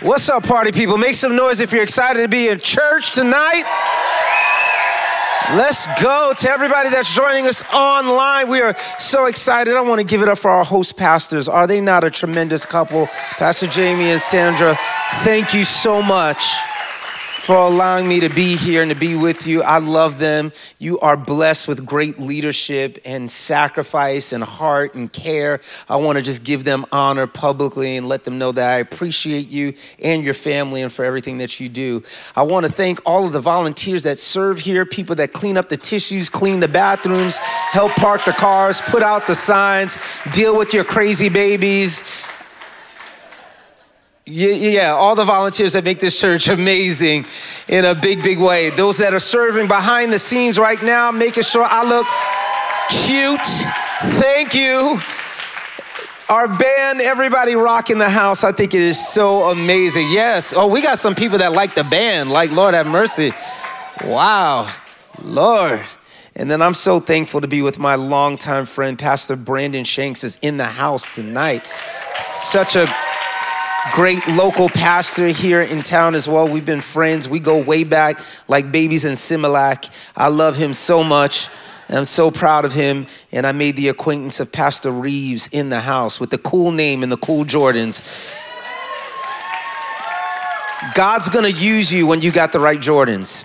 What's up, party people? Make some noise if you're excited to be in church tonight. Let's go to everybody that's joining us online. We are so excited. I want to give it up for our host pastors. Are they not a tremendous couple? Pastor Jamie and Sandra, thank you so much for allowing me to be here and to be with you. I love them. You are blessed with great leadership and sacrifice and heart and care. I want to just give them honor publicly and let them know that I appreciate you and your family and for everything that you do. I want to thank all of the volunteers that serve here, people that clean up the tissues, clean the bathrooms, help park the cars, put out the signs, deal with your crazy babies yeah, yeah, all the volunteers that make this church amazing in a big, big way. Those that are serving behind the scenes right now, making sure I look cute. Thank you. Our band, everybody rocking the house. I think it is so amazing. Yes. Oh, we got some people that like the band. Like, Lord have mercy. Wow. Lord. And then I'm so thankful to be with my longtime friend, Pastor Brandon Shanks, is in the house tonight. Such a great local pastor here in town as well. We've been friends. We go way back like babies in Similac. I love him so much. I'm so proud of him. And I made the acquaintance of Pastor Reeves in the house with the cool name and the cool Jordans. God's gonna use you when you got the right Jordans.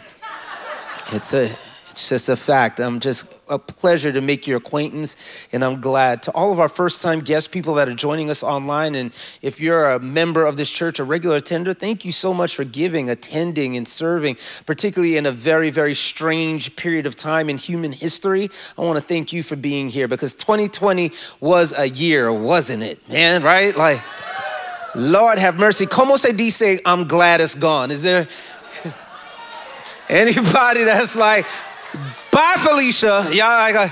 It's a it's just a fact. I'm just a pleasure to make your acquaintance, and I'm glad. To all of our first time guest people that are joining us online, and if you're a member of this church, a regular attender, thank you so much for giving, attending, and serving, particularly in a very, very strange period of time in human history. I want to thank you for being here because 2020 was a year, wasn't it, man? Right? Like, Lord have mercy. Como se dice, I'm glad it's gone? Is there anybody that's like, Bye, Felicia. Y'all, I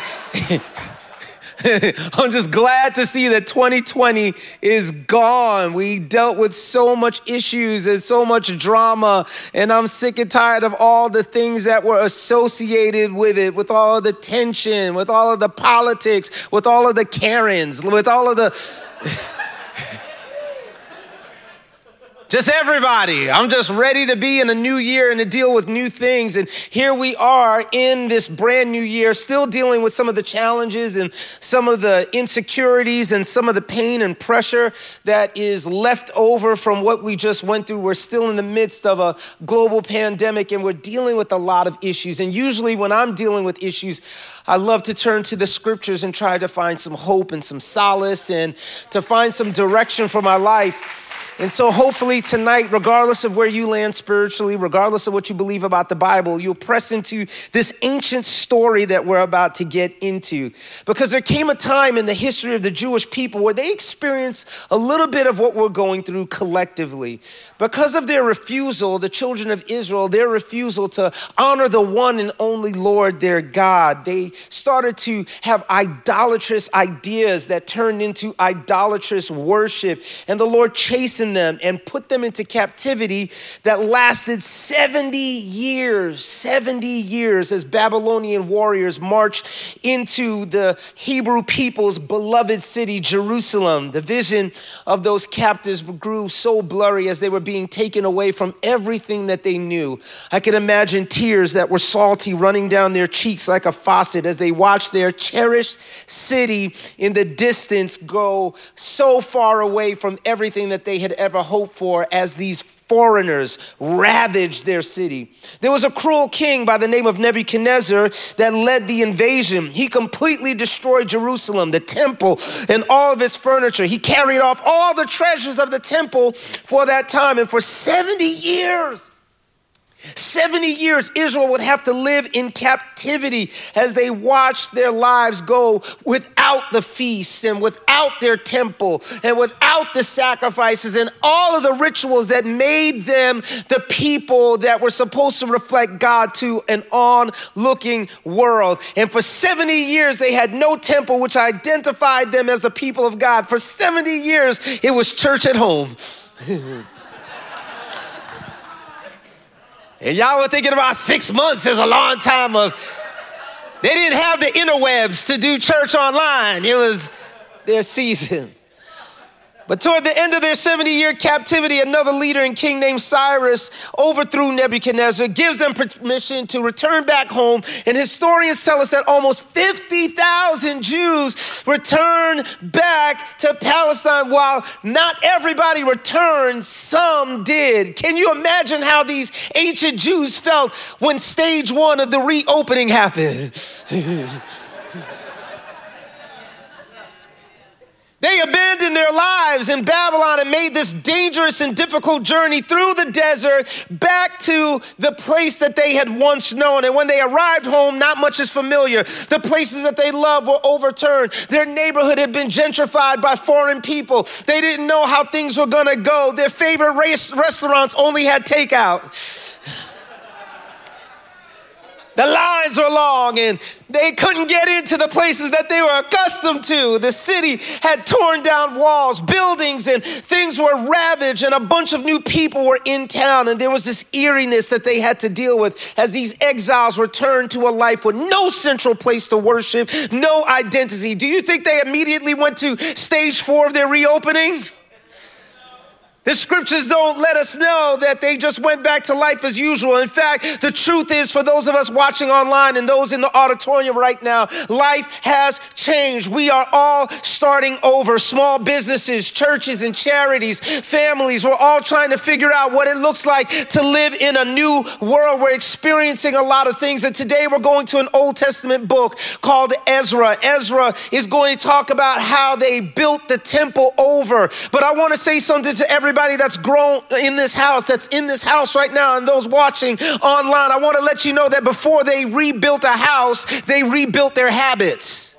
I'm just glad to see that 2020 is gone. We dealt with so much issues and so much drama, and I'm sick and tired of all the things that were associated with it, with all of the tension, with all of the politics, with all of the Karens, with all of the. Just everybody. I'm just ready to be in a new year and to deal with new things. And here we are in this brand new year, still dealing with some of the challenges and some of the insecurities and some of the pain and pressure that is left over from what we just went through. We're still in the midst of a global pandemic and we're dealing with a lot of issues. And usually, when I'm dealing with issues, I love to turn to the scriptures and try to find some hope and some solace and to find some direction for my life. And so, hopefully, tonight, regardless of where you land spiritually, regardless of what you believe about the Bible, you'll press into this ancient story that we're about to get into. Because there came a time in the history of the Jewish people where they experienced a little bit of what we're going through collectively. Because of their refusal, the children of Israel, their refusal to honor the one and only Lord, their God, they started to have idolatrous ideas that turned into idolatrous worship. And the Lord chastened them and put them into captivity that lasted 70 years. 70 years as Babylonian warriors marched into the Hebrew people's beloved city, Jerusalem. The vision of those captives grew so blurry as they were being taken away from everything that they knew. I can imagine tears that were salty running down their cheeks like a faucet as they watched their cherished city in the distance go so far away from everything that they had ever hoped for as these foreigners ravaged their city. There was a cruel king by the name of Nebuchadnezzar that led the invasion. He completely destroyed Jerusalem, the temple, and all of its furniture. He carried off all the treasures of the temple for that time. And for 70 years, 70 years, Israel would have to live in captivity as they watched their lives go without the feasts and without their temple and without the sacrifices and all of the rituals that made them the people that were supposed to reflect God to an onlooking world. And for 70 years, they had no temple, which identified them as the people of God. For 70 years, it was church at home. And y'all were thinking about six months is a long time of, they didn't have the interwebs to do church online. It was their season. But toward the end of their 70 year captivity, another leader and king named Cyrus overthrew Nebuchadnezzar, gives them permission to return back home. And historians tell us that almost 50,000 Jews returned back to Palestine. While not everybody returned, some did. Can you imagine how these ancient Jews felt when stage one of the reopening happened? They abandoned their lives in Babylon and made this dangerous and difficult journey through the desert back to the place that they had once known. And when they arrived home, not much is familiar. The places that they loved were overturned. Their neighborhood had been gentrified by foreign people. They didn't know how things were going to go. Their favorite race restaurants only had takeout. The lines were long and they couldn't get into the places that they were accustomed to. The city had torn down walls, buildings, and things were ravaged, and a bunch of new people were in town. And there was this eeriness that they had to deal with as these exiles returned to a life with no central place to worship, no identity. Do you think they immediately went to stage four of their reopening? The scriptures don't let us know that they just went back to life as usual. In fact, the truth is for those of us watching online and those in the auditorium right now, life has changed. We are all starting over. Small businesses, churches, and charities, families, we're all trying to figure out what it looks like to live in a new world. We're experiencing a lot of things. And today we're going to an Old Testament book called Ezra. Ezra is going to talk about how they built the temple over. But I want to say something to everybody everybody that's grown in this house, that's in this house right now, and those watching online, I want to let you know that before they rebuilt a house, they rebuilt their habits.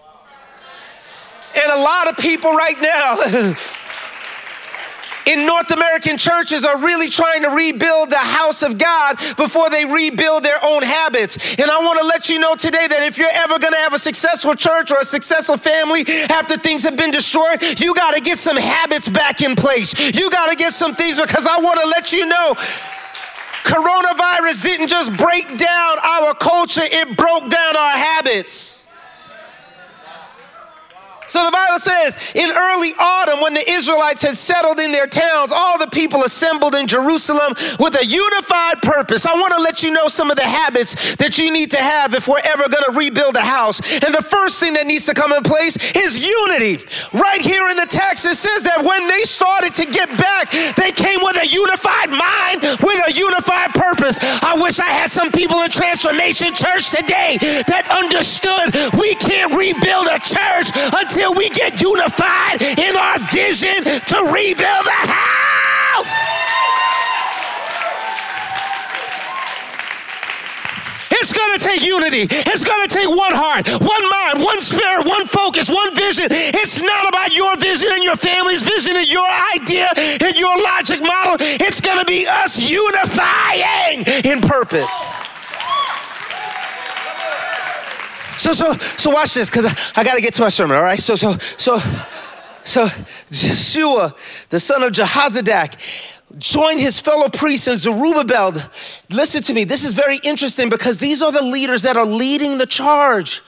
And a lot of people right now, in North American churches are really trying to rebuild the house of God before they rebuild their own habits. And I want to let you know today that if you're ever going to have a successful church or a successful family after things have been destroyed, you got to get some habits back in place. You got to get some things because I want to let you know coronavirus didn't just break down our culture, it broke down our habits. So the Bible says in early autumn, when the Israelites had settled in their towns, all the people assembled in Jerusalem with a unified purpose. I want to let you know some of the habits that you need to have if we're ever going to rebuild a house. And the first thing that needs to come in place is unity. Right here in the text, it says that when they started to get back, they came with a unified mind, I wish I had some people in Transformation Church today that understood we can't rebuild a church until until we get unified in our vision to rebuild the house. Gonna take unity. It's gonna take one heart, one mind, one spirit, one focus, one vision. It's not about your vision and your family's vision and your idea and your logic model. It's gonna be us unifying in purpose. So, so, so watch this, because I, I got to get to my sermon, all right? So, so, so, so, Joshua, the son of Jehozadak, joined his fellow priests and Zerubbabel. Listen to me, this is very interesting because these are the leaders that are leading the charge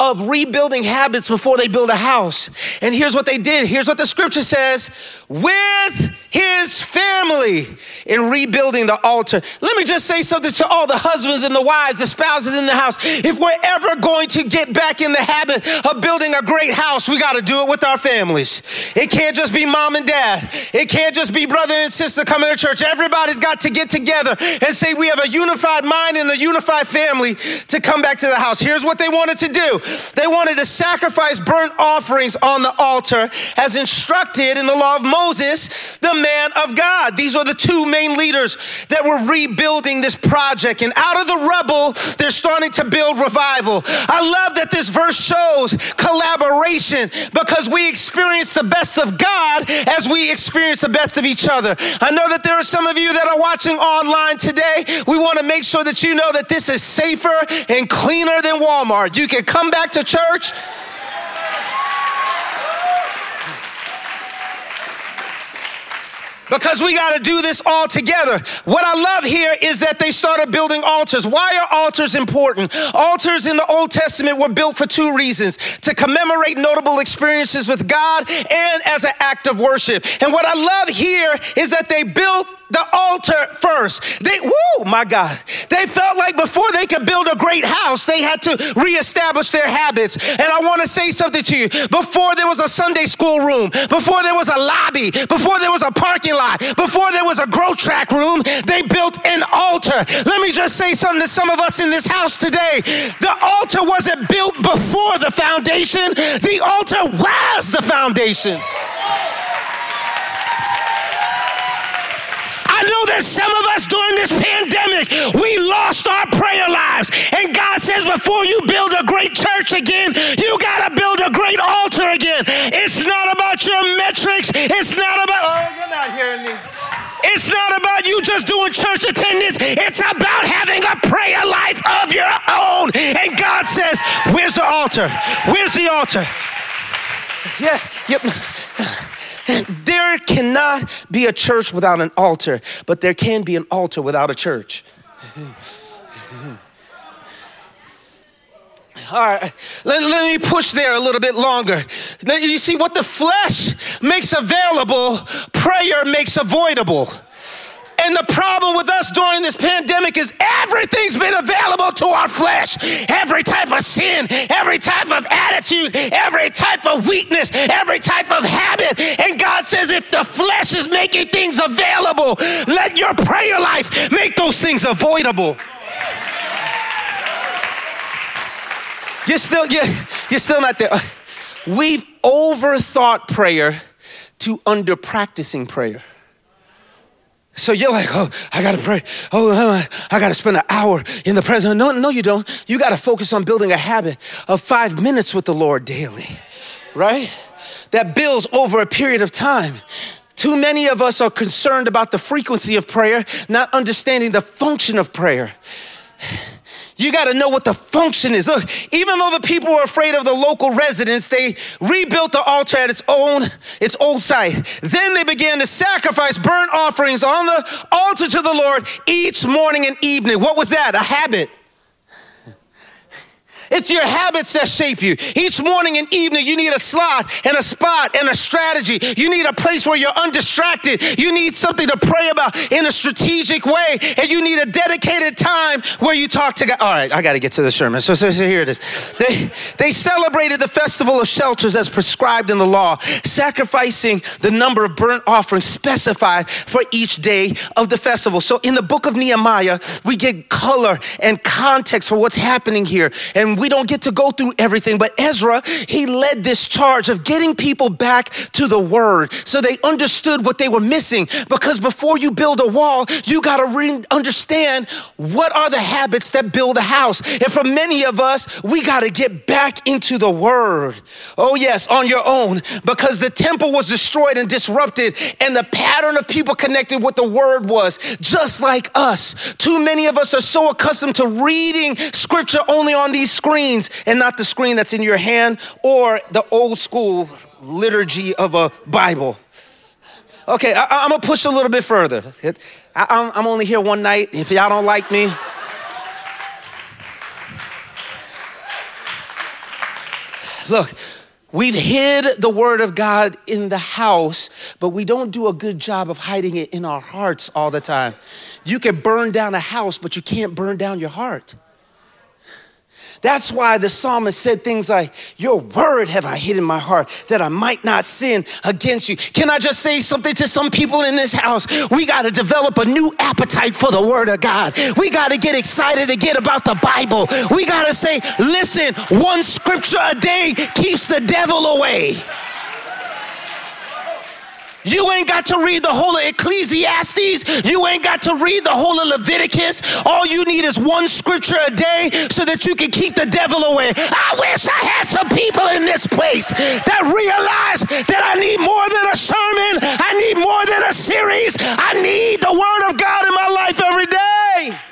of rebuilding habits before they build a house. And here's what they did. Here's what the scripture says with his family in rebuilding the altar. Let me just say something to all the husbands and the wives, the spouses in the house. If we're ever going to get back in the habit of building a great house, we got to do it with our families. It can't just be mom and dad, it can't just be brother and sister coming into church. Everybody's got to get together and say we have a unified mind and a unified family to come back to the house. Here's what they wanted to do do? They wanted to sacrifice burnt offerings on the altar as instructed in the law of Moses, the man of God. These are the two main leaders that were rebuilding this project. And out of the rubble, they're starting to build revival. I love that this verse shows collaboration because we experience the best of God as we experience the best of each other. I know that there are some of you that are watching online today. We want to make sure that you know that this is safer and cleaner than Walmart. You can come back to church. Because we got to do this all together. What I love here is that they started building altars. Why are altars important? Altars in the Old Testament were built for two reasons to commemorate notable experiences with God and as an act of worship. And what I love here is that they built the altar first. They, woo, my God. They felt like before they could build a great house, they had to reestablish their habits. And I want to say something to you. Before there was a Sunday school room, before there was a lobby, before there was a parking lot, before there was a growth track room, they built an altar. Let me just say something to some of us in this house today. The altar wasn't built before the foundation, the altar was the foundation. That some of us during this pandemic, we lost our prayer lives. And God says, before you build a great church again, you got to build a great altar again. It's not about your metrics. It's not about, oh, you're not hearing me. It's not about you just doing church attendance. It's about having a prayer life of your own. And God says, Where's the altar? Where's the altar? Yeah, yep. There cannot be a church without an altar, but there can be an altar without a church. All right, let, let me push there a little bit longer. You see, what the flesh makes available, prayer makes avoidable. And the problem with us during this pandemic is everything's been available to our flesh. Every type of sin, every type of attitude, every type of weakness, every type of habit. And God says, if the flesh is making things available, let your prayer life make those things avoidable. You're still, you're, you're still not there. We've overthought prayer to under practicing prayer. So you're like, oh, I gotta pray. Oh, uh, I gotta spend an hour in the presence. No, no, you don't. You gotta focus on building a habit of five minutes with the Lord daily, right? That builds over a period of time. Too many of us are concerned about the frequency of prayer, not understanding the function of prayer. You got to know what the function is. Look, even though the people were afraid of the local residents, they rebuilt the altar at its own, its old site. Then they began to sacrifice burnt offerings on the altar to the Lord each morning and evening. What was that? A habit. It's your habits that shape you. Each morning and evening, you need a slot and a spot and a strategy. You need a place where you're undistracted. You need something to pray about in a strategic way. And you need a dedicated time where you talk to God. All right, I got to get to the sermon. So, so, so here it is. They, they celebrated the festival of shelters as prescribed in the law, sacrificing the number of burnt offerings specified for each day of the festival. So in the book of Nehemiah, we get color and context for what's happening here. And we don't get to go through everything, but Ezra, he led this charge of getting people back to the word so they understood what they were missing. Because before you build a wall, you got to re- understand what are the habits that build a house. And for many of us, we got to get back into the word. Oh, yes, on your own, because the temple was destroyed and disrupted, and the pattern of people connected with the word was just like us. Too many of us are so accustomed to reading scripture only on these screens screens and not the screen that's in your hand or the old school liturgy of a Bible. Okay, I, am gonna push a little bit further. I, I'm only here one night. If y'all don't like me, look, We've hid the word of God in the house, but we don't do a good job of hiding it in our hearts all the time. You can burn down a house, but you can't burn down your heart. That's why the psalmist said things like, Your word have I hid in my heart that I might not sin against you. Can I just say something to some people in this house? We got to develop a new appetite for the word of God. We got to get excited again about the Bible. We got to say, Listen, one scripture a day keeps the devil away. You ain't got to read the whole of Ecclesiastes. You ain't got to read the whole of Leviticus. All you need is one scripture a day so that you can keep the devil away. I wish I had some people in this place that realize that I need more than a sermon. I need more than a series. I need the word of God in my life every day.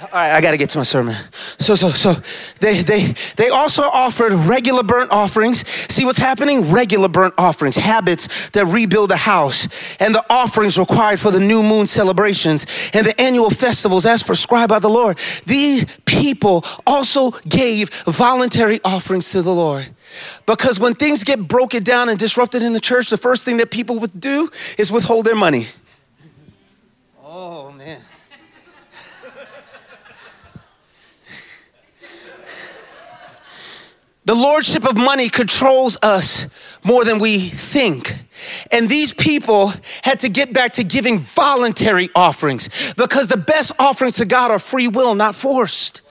All right, I got to get to my sermon. So, so, so they, they, they also offered regular burnt offerings. See what's happening? Regular burnt offerings, habits that rebuild the house, and the offerings required for the new moon celebrations and the annual festivals as prescribed by the Lord. These people also gave voluntary offerings to the Lord. Because when things get broken down and disrupted in the church, the first thing that people would do is withhold their money. Oh, man. The lordship of money controls us more than we think. And these people had to get back to giving voluntary offerings because the best offerings to God are free will, not forced.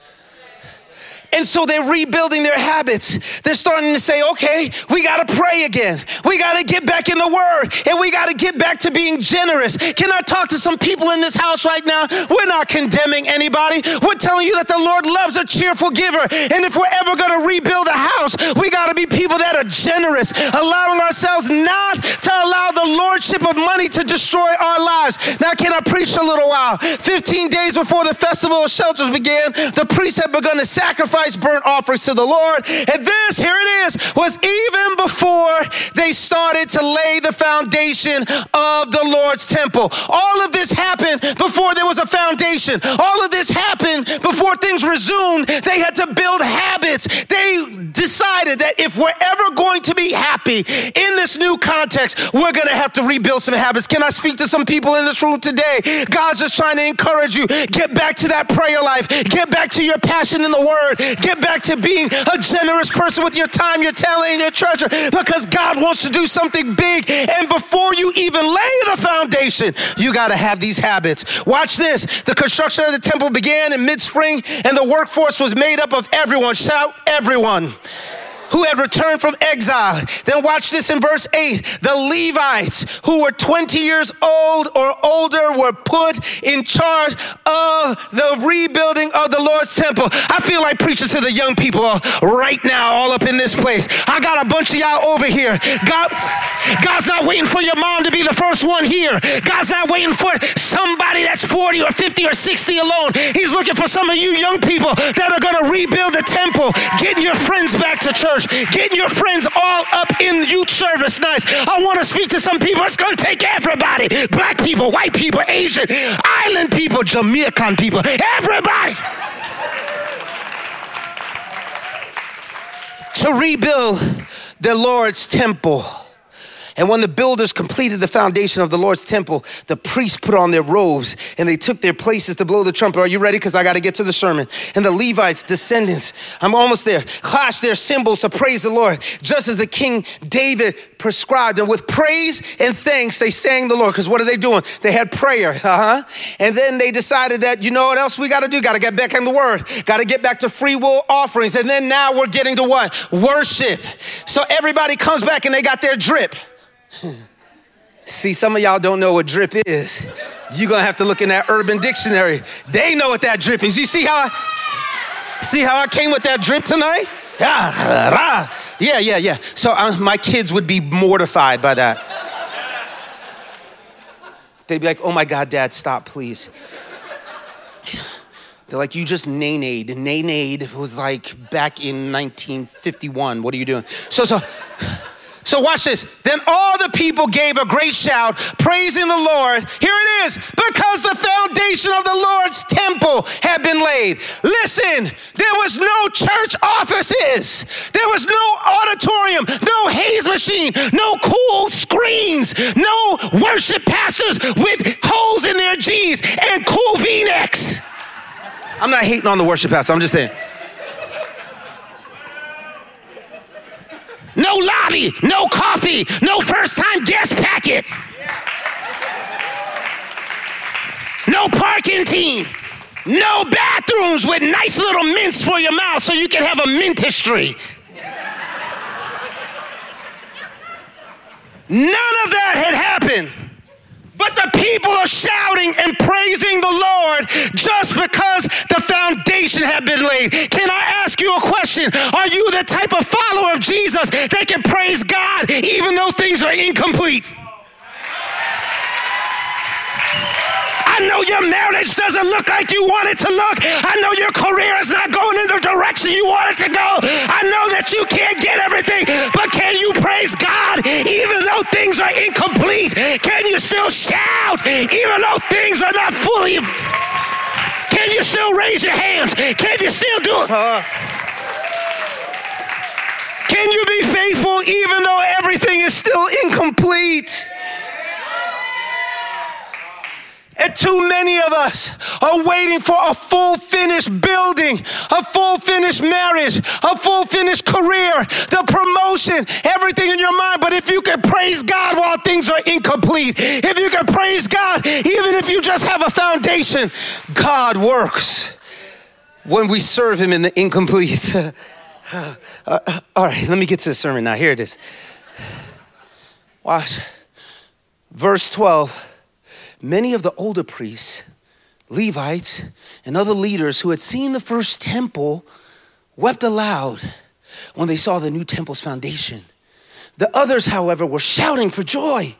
And so they're rebuilding their habits. They're starting to say, okay, we got to pray again. We got to get back in the word and we got to get back to being generous. Can I talk to some people in this house right now? We're not condemning anybody. We're telling you that the Lord loves a cheerful giver. And if we're ever going to rebuild a house, we got to be people that are generous, allowing ourselves not to allow the lordship of money to destroy our lives. Now, can I preach a little while? 15 days before the festival of shelters began, the priests had begun to sacrifice sacrifice burnt offerings to the Lord. And this, here it is, was even before they started to lay the foundation of the Lord's temple. All of this happened before there was a foundation. All of this happened before things resumed. They had to build habits. They decided that if we're ever going to be happy in this new context, we're going to have to rebuild some habits. Can I speak to some people in this room today? God's just trying to encourage you. Get back to that prayer life. Get back to your passion in the word. Get back to being a generous person with your time, your talent, and your treasure because God wants to do something big. And before you even lay the foundation, you got to have these habits. Watch this. The construction of the temple began in mid spring, and the workforce was made up of everyone. Shout, everyone who had returned from exile. Then watch this in verse 8. The Levites who were 20 years old or older were put in charge of the rebuilding of the Lord's temple. I feel like preaching to the young people right now, all up in this place. I got a bunch of y'all over here. God, God's not waiting for your mom to be the first one here. God's not waiting for somebody that's 40 or 50 or 60 alone. He's looking for some of you young people that are going to rebuild the temple, getting your friends back to church church, getting your friends all up in youth service nights. I want to speak to some people. It's going to take everybody black people, white people, Asian, island people, Jamaican people, everybody. to rebuild the Lord's temple. And when the builders completed the foundation of the Lord's temple, the priests put on their robes and they took their places to blow the trumpet. Are you ready? Because I got to get to the sermon. And the Levites, descendants, I'm almost there, clashed their cymbals to praise the Lord, just as the King David prescribed. And with praise and thanks, they sang the Lord. Because what are they doing? They had prayer. Uh huh. And then they decided that, you know what else we got to do? Got to get back in the word. Got to get back to free will offerings. And then now we're getting to what? Worship. So everybody comes back and they got their drip. See, some of y'all don't know what drip is. You're gonna have to look in that urban dictionary. They know what that drip is. You see how I, see how I came with that drip tonight? Yeah, yeah, yeah, yeah. So uh, my kids would be mortified by that. They'd be like, oh my God, dad, stop, please. They're like, you just nay-nayed. Nay-nayed was like back in 1951. What are you doing? So, so, so watch this. Then all the people gave a great shout, praising the Lord. Here it is, because the foundation of the Lord's temple had been laid. Listen, there was no church offices, there was no auditorium, no haze machine, no cool screens, no worship pastors with holes in their jeans and cool v necks. I'm not hating on the worship pastor, I'm just saying. No lobby, no coffee, no first time guest packets, no parking team, no bathrooms with nice little mints for your mouth so you can have a mintistry. None of that had happened. But the people are shouting and praising the Lord just because the foundation had been laid. Can I ask you a question? Are you the type of follower of Jesus that can praise God even though things are incomplete? I know your marriage doesn't look like you want it to look. I know your career is not going in the direction you want it to go. I know that you can't get everything, but can you praise God even though things are incomplete? Can you still shout even though things are not fully? Can you still raise your hands? Can you still do it? Uh-huh. Can you be faithful even though everything is still incomplete? And too many of us are waiting for a full finished building, a full finished marriage, a full finished career, the promotion, everything in your mind. But if you can praise God while things are incomplete, if you can praise God, even if you just have a foundation, God works when we serve Him in the incomplete. all right, let me get to the sermon now. Here it is. Watch. Verse 12 many of the older priests, Levites, and other leaders who had seen the first temple wept aloud when they saw the new temple's foundation. The others, however, were shouting for joy.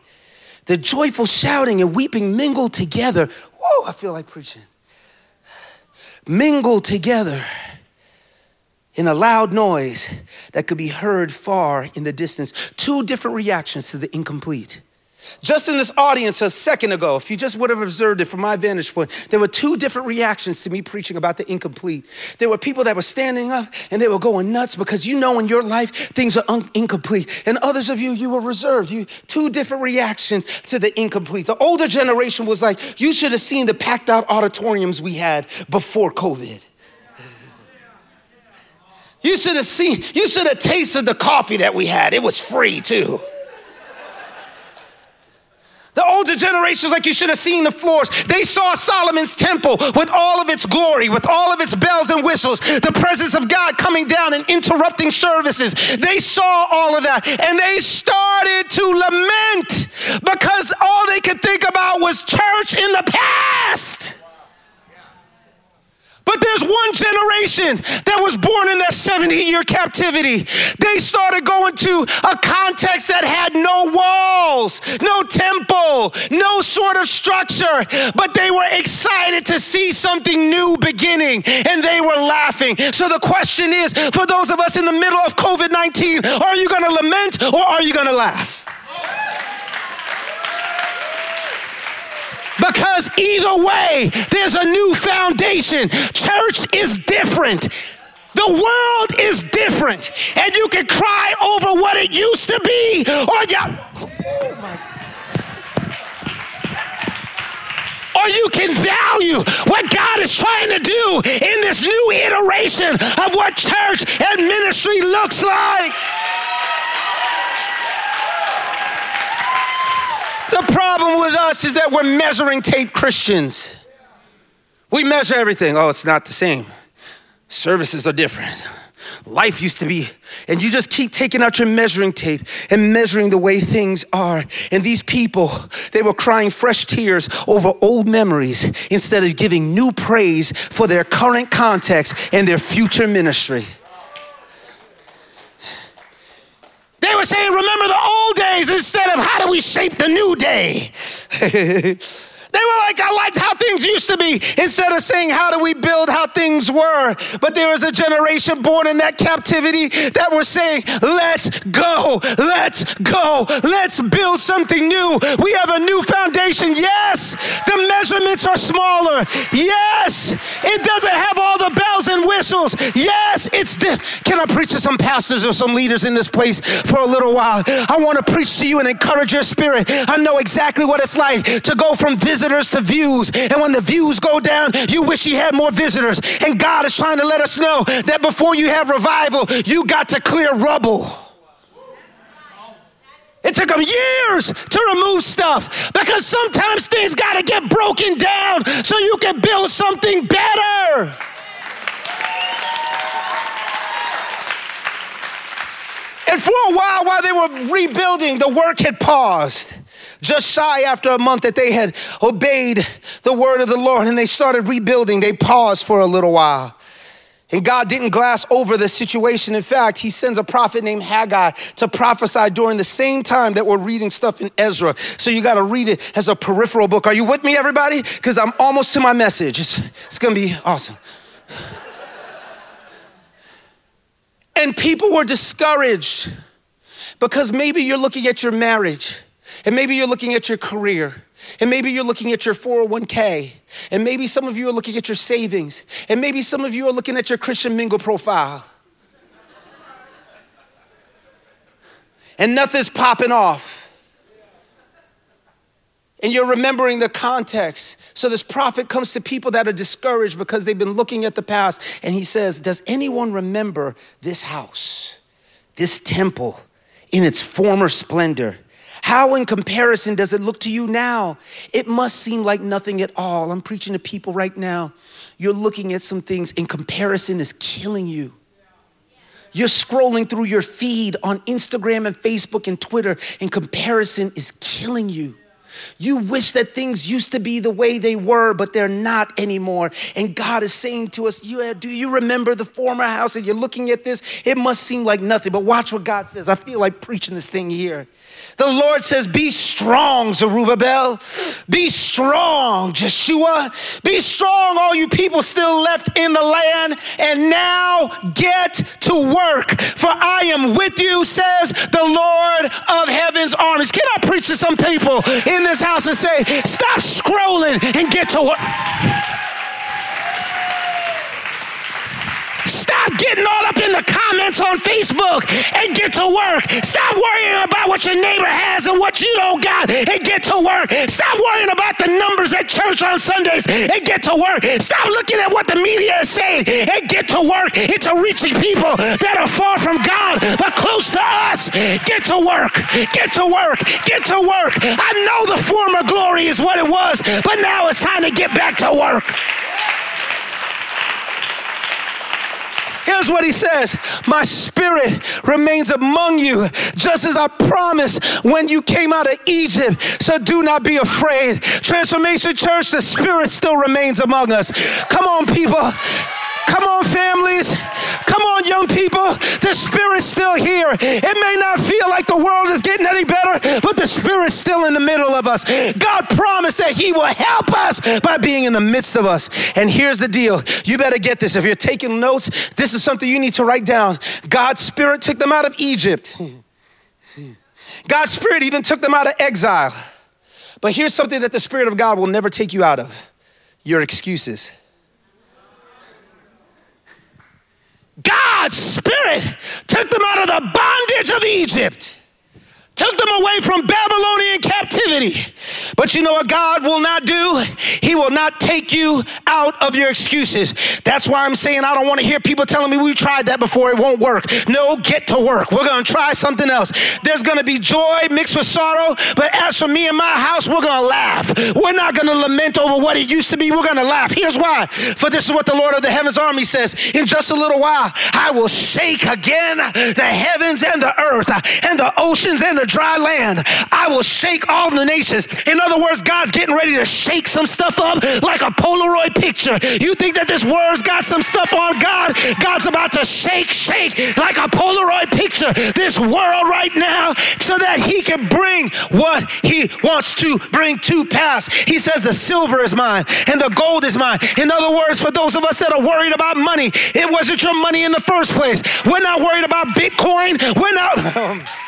The joyful shouting and weeping mingled together. Whoa, I feel like preaching. Mingled together in a loud noise that could be heard far in the distance. Two different reactions to the incomplete. Just in this audience a second ago, if you just would have observed it from my vantage point, there were two different reactions to me preaching about the incomplete. There were people that were standing up and they were going nuts because you know in your life things are un- incomplete. And others of you, you were reserved. You two different reactions to the incomplete. The older generation was like, you should have seen the packed out auditoriums we had before COVID. You should have seen, you should have tasted the coffee that we had. It was free too. The older generations, like you should have seen the floors, they saw Solomon's temple with all of its glory, with all of its bells and whistles, the presence of God coming down and interrupting services. They saw all of that and they started to lament because all they could think about was church in the past. But there's one generation that was born in that 70 year captivity. They started going to a context that had no walls, no temple, no sort of structure, but they were excited to see something new beginning and they were laughing. So the question is for those of us in the middle of COVID 19, are you gonna lament or are you gonna laugh? Because either way, there's a new foundation. Church is different. The world is different. And you can cry over what it used to be, or you. Or you can value what God is trying to do in this new iteration of what church and ministry looks like. The problem with us is that we're measuring tape Christians. We measure everything. Oh, it's not the same. Services are different. Life used to be, and you just keep taking out your measuring tape and measuring the way things are. And these people, they were crying fresh tears over old memories instead of giving new praise for their current context and their future ministry. They were saying, remember the old days instead of how do we shape the new day? Were like, I liked how things used to be, instead of saying, How do we build how things were? But there was a generation born in that captivity that were saying, Let's go, let's go, let's build something new. We have a new foundation. Yes, the measurements are smaller. Yes, it doesn't have all the bells and whistles. Yes, it's. Di- Can I preach to some pastors or some leaders in this place for a little while? I want to preach to you and encourage your spirit. I know exactly what it's like to go from this to views. And when the views go down, you wish you had more visitors. And God is trying to let us know that before you have revival, you got to clear rubble. It took them years to remove stuff because sometimes things got to get broken down so you can build something better. And for a while, while they were rebuilding, the work had paused just shy after a month that they had obeyed the word of the Lord and they started rebuilding, they paused for a little while. And God didn't glass over the situation. In fact, he sends a prophet named Haggai to prophesy during the same time that we're reading stuff in Ezra. So you got to read it as a peripheral book. Are you with me, everybody? Because I'm almost to my message. It's, it's going to be awesome. and people were discouraged because maybe you're looking at your marriage and maybe you're looking at your career and maybe you're looking at your 401k. And maybe some of you are looking at your savings. And maybe some of you are looking at your Christian mingle profile. and nothing's popping off. And you're remembering the context. So this prophet comes to people that are discouraged because they've been looking at the past. And he says, Does anyone remember this house, this temple in its former splendor? How, in comparison, does it look to you now? It must seem like nothing at all. I'm preaching to people right now. You're looking at some things, in comparison, is killing you. You're scrolling through your feed on Instagram and Facebook and Twitter, and comparison is killing you. You wish that things used to be the way they were, but they're not anymore. And God is saying to us, yeah, uh, Do you remember the former house? And you're looking at this, it must seem like nothing. But watch what God says. I feel like preaching this thing here. The Lord says, Be strong, Zerubbabel. Be strong, Joshua. Be strong, all you people still left in the land. And now get to work, for I am with you, says the Lord of heaven's armies. Can I preach to some people in this house and say, Stop scrolling and get to work? Stop getting all up in the comments on Facebook and get to work. Stop worrying about what your neighbor has and what you don't got and get to work. Stop worrying about the numbers at church on Sundays and get to work. Stop looking at what the media is saying and get to work. It's a reaching people that are far from God but close to us. Get to work. Get to work. Get to work. I know the former glory is what it was, but now it's time to get back to work. Here's what he says My spirit remains among you, just as I promised when you came out of Egypt. So do not be afraid. Transformation Church, the spirit still remains among us. Come on, people. Come on, families. Come on, young people. The Spirit's still here. It may not feel like the world is getting any better, but the Spirit's still in the middle of us. God promised that He will help us by being in the midst of us. And here's the deal you better get this. If you're taking notes, this is something you need to write down. God's Spirit took them out of Egypt, God's Spirit even took them out of exile. But here's something that the Spirit of God will never take you out of your excuses. God's Spirit took them out of the bondage of Egypt took them away from Babylonian captivity. But you know what God will not do? He will not take you out of your excuses. That's why I'm saying I don't want to hear people telling me we tried that before, it won't work. No, get to work. We're going to try something else. There's going to be joy mixed with sorrow, but as for me and my house, we're going to laugh. We're not going to lament over what it used to be. We're going to laugh. Here's why. For this is what the Lord of the heavens army says. In just a little while, I will shake again the heavens and the earth and the oceans and the dry land. I will shake all the nations. In other words, God's getting ready to shake some stuff up like a Polaroid picture. You think that this word's got some stuff on God? God's about to shake, shake like a Polaroid picture this world right now so that he can bring what he wants to bring to pass. He says, The silver is mine and the gold is mine. In other words, for those of us that are worried about money, it wasn't your money in the first place. We're not worried about Bitcoin. We're not.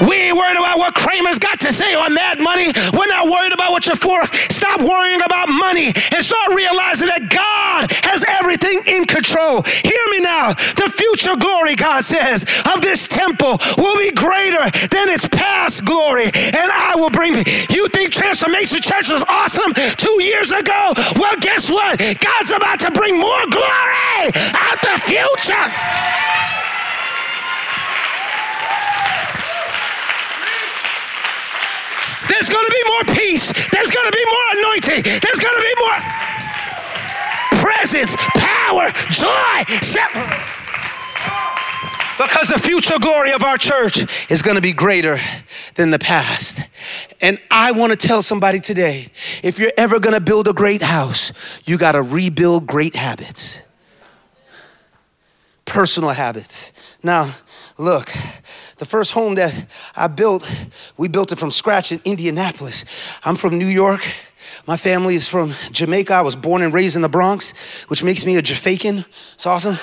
We ain't worried about what Cramer's got to say on Mad Money. We're not worried about what you're for. Stop worrying about money and start realizing that God has everything in control. Hear me now. The future glory, God says, of this temple will be greater than its past glory. And I will bring, you think Transformation Church was awesome two years ago? Well, guess what? God's about to bring more glory out the future. There's going to be more peace. There's going to be more anointing. There's going to be more presence, power, joy. Because the future glory of our church is going to be greater than the past. And I want to tell somebody today if you're ever going to build a great house, you got to rebuild great habits. personal habits. Now, look, the first home that I built, we built it from scratch in Indianapolis. I'm from New York. My family is from Jamaica. I was born and raised in the Bronx, which makes me a Jafacan. It's awesome.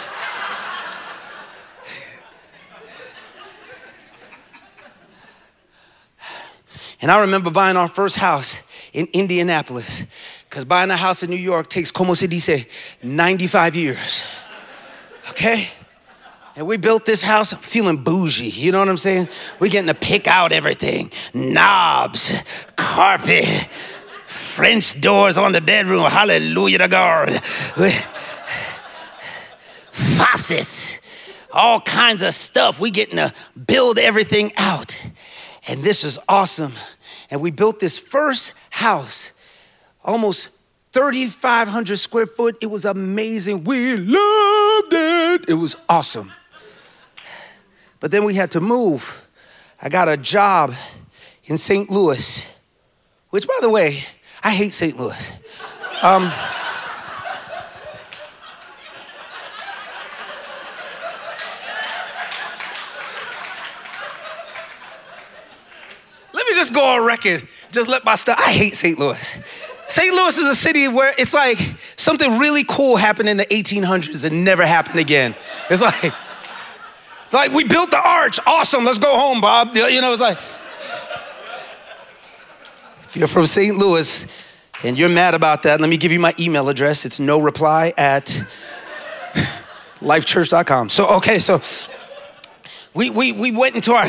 And I remember buying our first house in Indianapolis, because buying a house in New York takes, como se dice, 95 years. Okay? And we built this house feeling bougie, you know what I'm saying? We're getting to pick out everything knobs, carpet, French doors on the bedroom, hallelujah to God. Faucets, all kinds of stuff. We getting to build everything out. And this is awesome. And we built this first house, almost 3,500 square foot. It was amazing. We loved it. It was awesome. But then we had to move. I got a job in St. Louis, which, by the way, I hate St. Louis. Um, let me just go on record. Just let my stuff. I hate St. Louis. St. Louis is a city where it's like something really cool happened in the 1800s and never happened again. It's like, like we built the arch. Awesome. Let's go home, Bob. You know, it's like, if you're from St. Louis and you're mad about that, let me give you my email address. It's no reply at lifechurch.com. So, okay, so we, we, we went into our,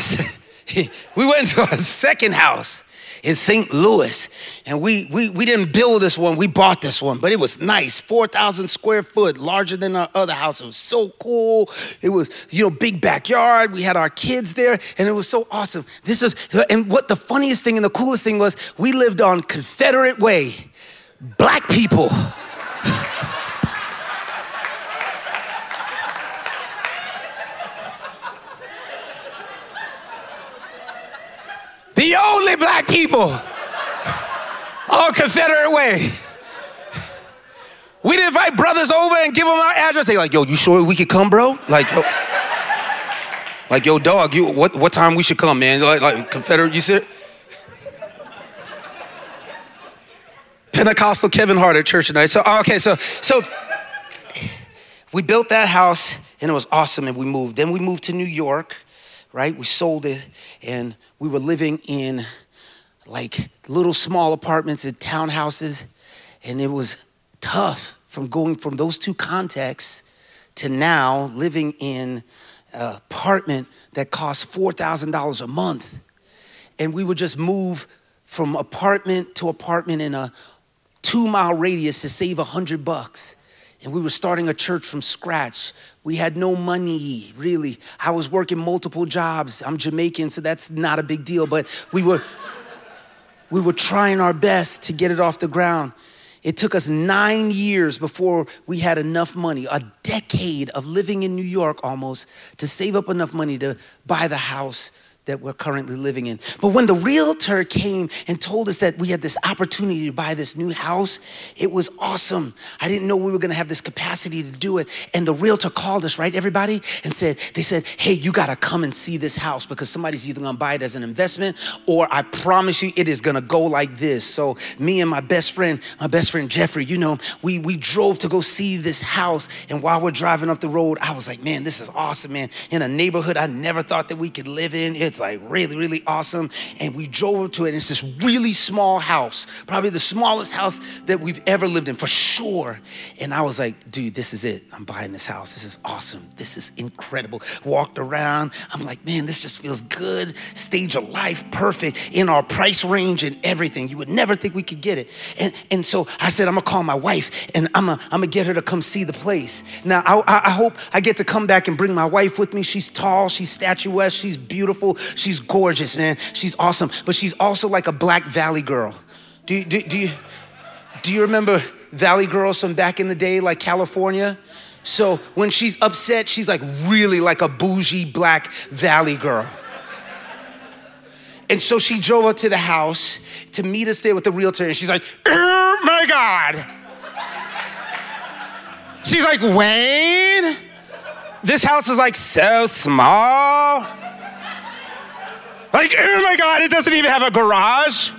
we went into our second house in St. Louis. And we, we, we didn't build this one, we bought this one, but it was nice 4,000 square foot, larger than our other house. It was so cool. It was, you know, big backyard. We had our kids there, and it was so awesome. This is, and what the funniest thing and the coolest thing was, we lived on Confederate Way, black people. Only black people on Confederate Way. We'd invite brothers over and give them our address. They like, yo, you sure we could come, bro? Like, yo, like, yo, dog, you what what time we should come, man? Like, like Confederate, you said. Pentecostal Kevin Hart at church tonight. So oh, okay, so so we built that house and it was awesome, and we moved. Then we moved to New York right? We sold it and we were living in like little small apartments and townhouses. And it was tough from going from those two contexts to now living in an apartment that costs $4,000 a month. And we would just move from apartment to apartment in a two mile radius to save a hundred bucks. And we were starting a church from scratch we had no money, really. I was working multiple jobs. I'm Jamaican, so that's not a big deal, but we were we were trying our best to get it off the ground. It took us 9 years before we had enough money, a decade of living in New York almost to save up enough money to buy the house that we're currently living in. But when the realtor came and told us that we had this opportunity to buy this new house, it was awesome. I didn't know we were gonna have this capacity to do it. And the realtor called us, right, everybody, and said, they said, hey, you gotta come and see this house because somebody's either gonna buy it as an investment or I promise you it is gonna go like this. So me and my best friend, my best friend Jeffrey, you know, we, we drove to go see this house. And while we're driving up the road, I was like, man, this is awesome, man. In a neighborhood I never thought that we could live in. It's like really, really awesome. And we drove up to it. And it's this really small house, probably the smallest house that we've ever lived in for sure. And I was like, dude, this is it. I'm buying this house. This is awesome. This is incredible. Walked around. I'm like, man, this just feels good. Stage of life, perfect in our price range and everything. You would never think we could get it. And, and so I said, I'm gonna call my wife and I'm gonna, I'm gonna get her to come see the place. Now, I, I hope I get to come back and bring my wife with me. She's tall, she's statuesque, she's beautiful, she's gorgeous, man. She's awesome, but she's also like a black valley girl. Do you, do, do you, do you remember valley girls from back in the day, like California? So when she's upset, she's like really like a bougie black valley girl. And so she drove up to the house to meet us there with the realtor, and she's like, oh my God. She's like, Wayne, this house is like so small. Like, oh my God, it doesn't even have a garage.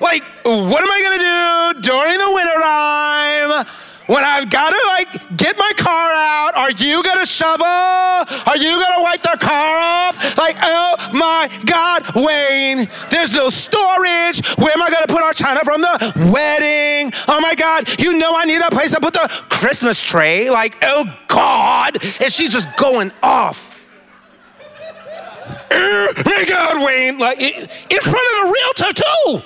Like, what am I gonna do during the winter time? when I've got to like get my car out, are you gonna shovel? Are you gonna wipe the car off? Like, oh my God, Wayne, there's no storage. Where am I gonna put our china from the wedding? Oh my God, you know I need a place to put the Christmas tree. Like, oh God. And she's just going off. Oh my God, Wayne, like in front of the realtor too.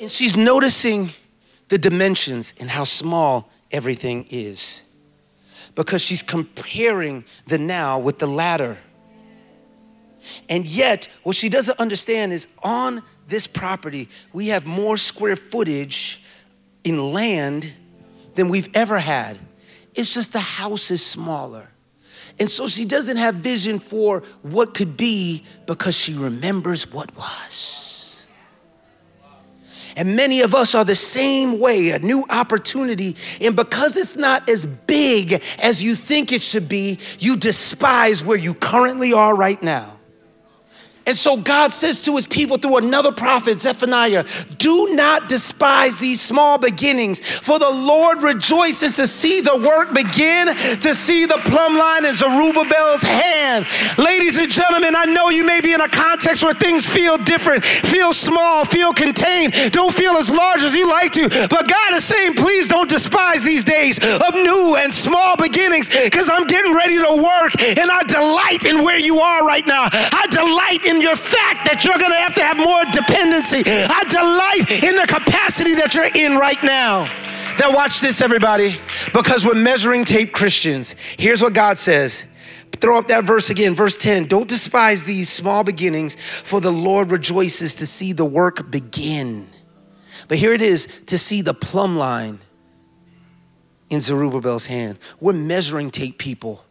And she's noticing the dimensions and how small everything is because she's comparing the now with the latter. And yet, what she doesn't understand is on this property, we have more square footage in land than we've ever had. It's just the house is smaller. And so she doesn't have vision for what could be because she remembers what was. And many of us are the same way, a new opportunity. And because it's not as big as you think it should be, you despise where you currently are right now. And so God says to his people through another prophet, Zephaniah, do not despise these small beginnings, for the Lord rejoices to see the work begin, to see the plumb line in Zerubbabel's hand. Ladies and gentlemen, I know you may be in a context where things feel different, feel small, feel contained, don't feel as large as you like to. But God is saying, please don't despise these days of new and small beginnings, because I'm getting ready to work and I delight in where you are right now. I delight in your fact that you're going to have to have more dependency. I delight in the capacity that you're in right now. Now, watch this, everybody, because we're measuring tape Christians. Here's what God says. Throw up that verse again, verse 10. Don't despise these small beginnings, for the Lord rejoices to see the work begin. But here it is to see the plumb line in Zerubbabel's hand. We're measuring tape people.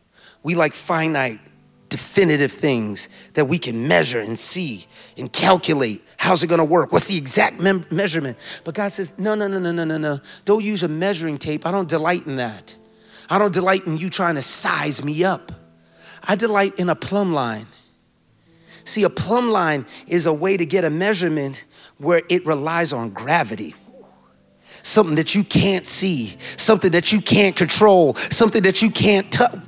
We like finite definitive things that we can measure and see and calculate. How's it going to work? What's the exact mem- measurement? But God says, no, no, no, no, no, no, no. Don't use a measuring tape. I don't delight in that. I don't delight in you trying to size me up. I delight in a plumb line. See, a plumb line is a way to get a measurement where it relies on gravity something that you can't see, something that you can't control, something that you can't touch.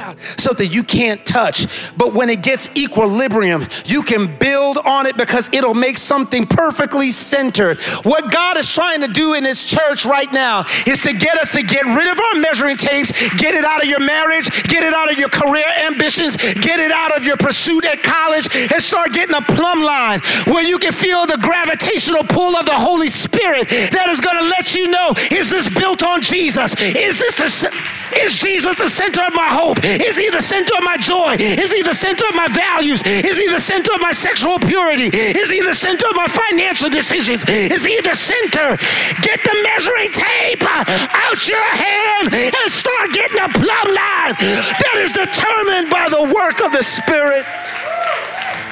God, something you can't touch. But when it gets equilibrium, you can build on it because it'll make something perfectly centered. What God is trying to do in His church right now is to get us to get rid of our measuring tapes, get it out of your marriage, get it out of your career ambitions, get it out of your pursuit at college, and start getting a plumb line where you can feel the gravitational pull of the Holy Spirit that is going to let you know is this built on Jesus? Is this the, is Jesus the center of my hope? Is he the center of my joy? Is he the center of my values? Is he the center of my sexual purity? Is he the center of my financial decisions? Is he the center? Get the measuring tape out your hand and start getting a plumb line that is determined by the work of the Spirit.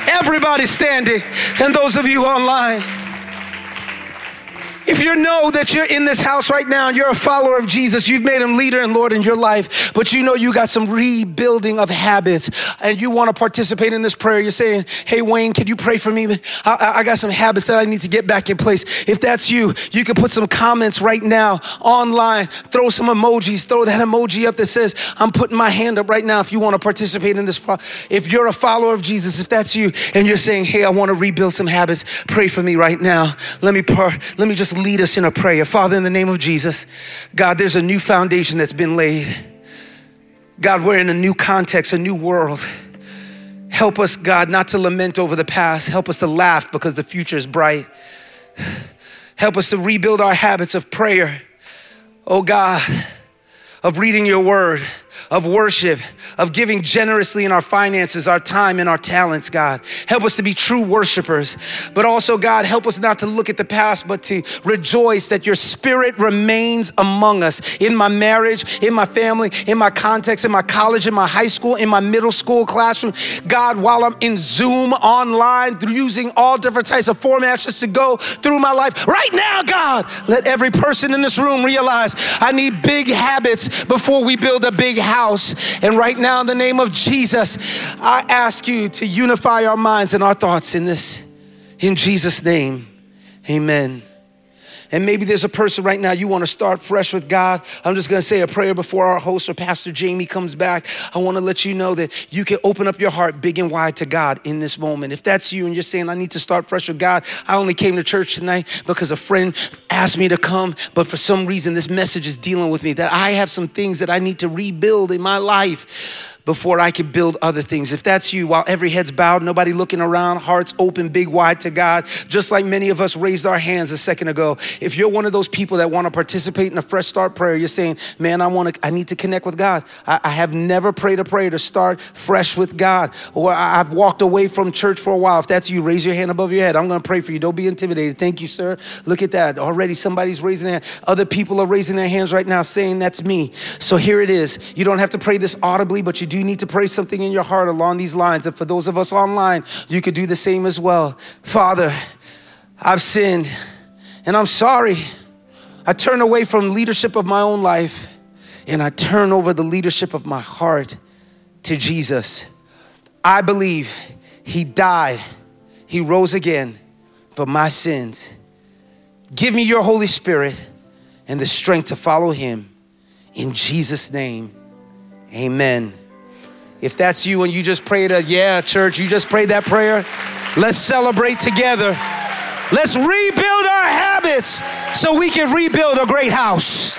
Everybody standing, and those of you online. If you know that you're in this house right now and you're a follower of Jesus, you've made him leader and Lord in your life, but you know you got some rebuilding of habits and you want to participate in this prayer, you're saying, Hey, Wayne, can you pray for me? I, I got some habits that I need to get back in place. If that's you, you can put some comments right now online, throw some emojis, throw that emoji up that says, I'm putting my hand up right now if you want to participate in this. If you're a follower of Jesus, if that's you and you're saying, Hey, I want to rebuild some habits, pray for me right now. Let me, par- let me just lead us in a prayer. Father, in the name of Jesus, God, there's a new foundation that's been laid. God, we're in a new context, a new world. Help us, God, not to lament over the past. Help us to laugh because the future is bright. Help us to rebuild our habits of prayer. Oh God, of reading your word, of worship, of giving generously in our finances, our time, and our talents, God. Help us to be true worshipers. But also, God, help us not to look at the past, but to rejoice that your spirit remains among us in my marriage, in my family, in my context, in my college, in my high school, in my middle school classroom. God, while I'm in Zoom online, through using all different types of formats just to go through my life, right now, God, let every person in this room realize I need big habits before we build a big house. And right now, in the name of Jesus, I ask you to unify our minds and our thoughts in this. In Jesus' name, amen. And maybe there's a person right now, you want to start fresh with God. I'm just going to say a prayer before our host or Pastor Jamie comes back. I want to let you know that you can open up your heart big and wide to God in this moment. If that's you and you're saying, I need to start fresh with God, I only came to church tonight because a friend asked me to come, but for some reason, this message is dealing with me that I have some things that I need to rebuild in my life before I could build other things. If that's you, while every head's bowed, nobody looking around, hearts open, big wide to God, just like many of us raised our hands a second ago. If you're one of those people that want to participate in a fresh start prayer, you're saying, "Man, I want to, I need to connect with God. I, I have never prayed a prayer to start fresh with God, or I've walked away from church for a while." If that's you, raise your hand above your head. I'm going to pray for you. Don't be intimidated. Thank you, sir. Look at that. Already somebody's raising their. Other people are raising their hands right now, saying, "That's me." So here it is. You don't have to pray this audibly, but you do need to pray something in your heart along these lines. And for those of us online, you could do the same as well. Father, I've sinned and I'm sorry. I turn away from leadership of my own life and I turn over the leadership of my heart to Jesus. I believe he died, he rose again for my sins. Give me your Holy Spirit and the strength to follow him. In Jesus' name, amen. If that's you and you just prayed a yeah, church, you just prayed that prayer, let's celebrate together. Let's rebuild our habits so we can rebuild a great house.